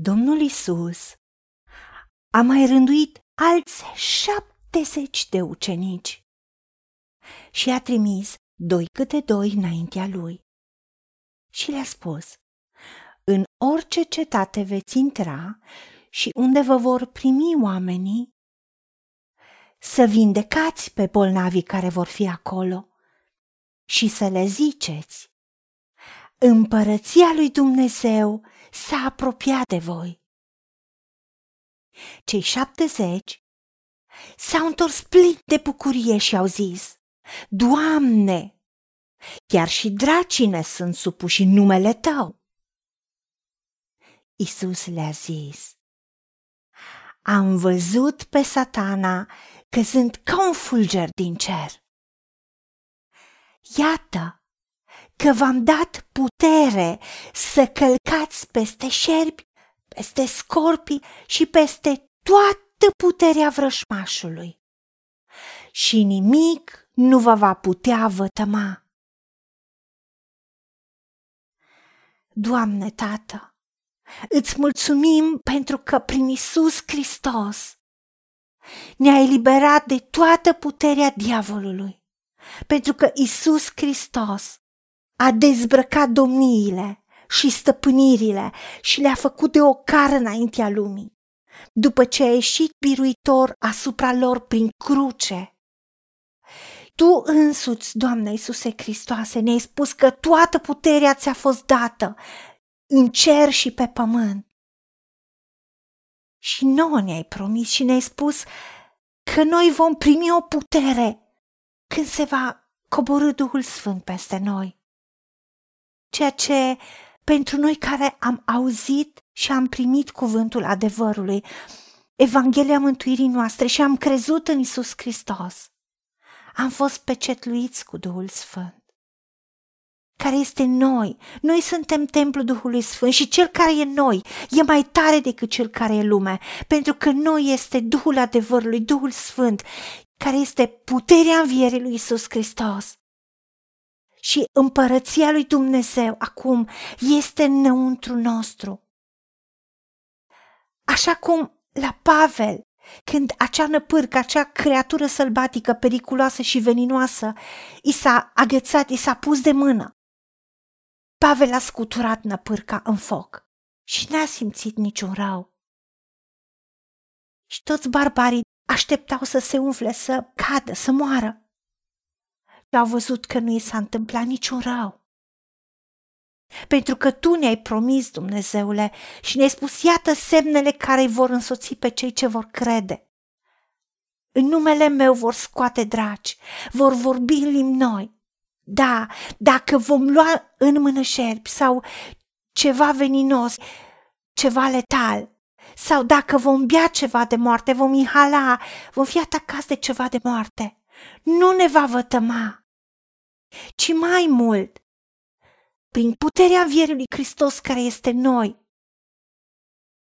Domnul Isus a mai rânduit alți șaptezeci de ucenici și a trimis doi câte doi înaintea lui. Și le-a spus, în orice cetate veți intra și unde vă vor primi oamenii, să vindecați pe bolnavii care vor fi acolo și să le ziceți, împărăția lui Dumnezeu s-a apropiat de voi. Cei șaptezeci s-au întors plini de bucurie și au zis, Doamne, chiar și dracii ne sunt supuși în numele Tău. Isus le-a zis, Am văzut pe satana căzând ca un fulger din cer. Iată că v-am dat putere să călcați peste șerpi, peste scorpii și peste toată puterea vrășmașului. Și nimic nu vă va putea vătăma. Doamne, Tată, îți mulțumim pentru că prin Isus Hristos ne-a eliberat de toată puterea diavolului, pentru că Isus Hristos a dezbrăcat domniile și stăpânirile și le-a făcut de o cară înaintea lumii, după ce a ieșit biruitor asupra lor prin cruce. Tu însuți, Doamne Iisuse Hristoase, ne-ai spus că toată puterea ți-a fost dată în cer și pe pământ. Și nouă ne-ai promis și ne-ai spus că noi vom primi o putere când se va coborâ Duhul Sfânt peste noi. Ceea ce pentru noi care am auzit și am primit cuvântul adevărului, Evanghelia mântuirii noastre și am crezut în Isus Hristos, am fost pecetluiți cu Duhul Sfânt care este noi. Noi suntem templul Duhului Sfânt și cel care e noi e mai tare decât cel care e lume, pentru că noi este Duhul adevărului, Duhul Sfânt, care este puterea învierii lui Isus Hristos. Și împărăția lui Dumnezeu acum este înăuntru nostru. Așa cum la Pavel, când acea năpârcă, acea creatură sălbatică, periculoasă și veninoasă, i s-a agățat, i s-a pus de mână. Pavel a scuturat năpârca în foc și n-a simțit niciun rău. Și toți barbarii așteptau să se umfle, să cadă, să moară. Și au văzut că nu i s-a întâmplat niciun rău. Pentru că tu ne-ai promis, Dumnezeule, și ne-ai spus, iată semnele care îi vor însoți pe cei ce vor crede. În numele meu vor scoate draci, vor vorbi în limbi noi, da, dacă vom lua în mână șerpi sau ceva veninos, ceva letal, sau dacă vom bea ceva de moarte, vom inhala, vom fi atacați de ceva de moarte, nu ne va vătăma, ci mai mult, prin puterea vierii lui Hristos care este noi,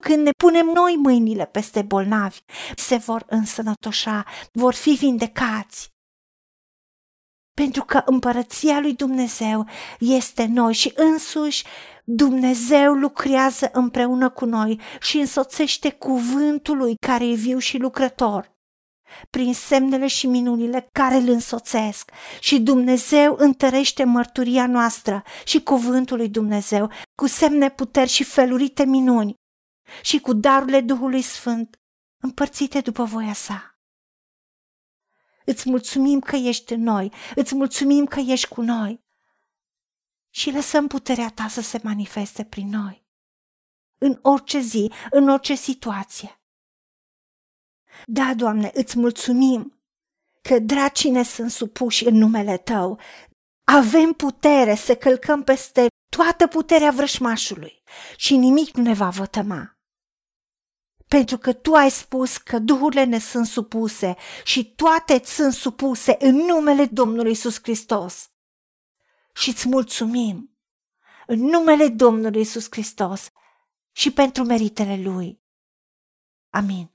când ne punem noi mâinile peste bolnavi, se vor însănătoșa, vor fi vindecați. Pentru că împărăția lui Dumnezeu este noi și însuși Dumnezeu lucrează împreună cu noi și însoțește cuvântul lui care e viu și lucrător prin semnele și minunile care îl însoțesc și Dumnezeu întărește mărturia noastră și cuvântul lui Dumnezeu cu semne puteri și felurite minuni și cu darurile Duhului Sfânt împărțite după voia sa. Îți mulțumim că ești în noi, îți mulțumim că ești cu noi. Și lăsăm puterea ta să se manifeste prin noi. În orice zi, în orice situație. Da, Doamne, îți mulțumim că dracii ne sunt supuși în numele Tău. Avem putere să călcăm peste toată puterea vrășmașului și nimic nu ne va vătăma pentru că tu ai spus că duhurile ne sunt supuse și toate sunt supuse în numele Domnului Isus Hristos. Și îți mulțumim în numele Domnului Isus Hristos și pentru meritele Lui. Amin.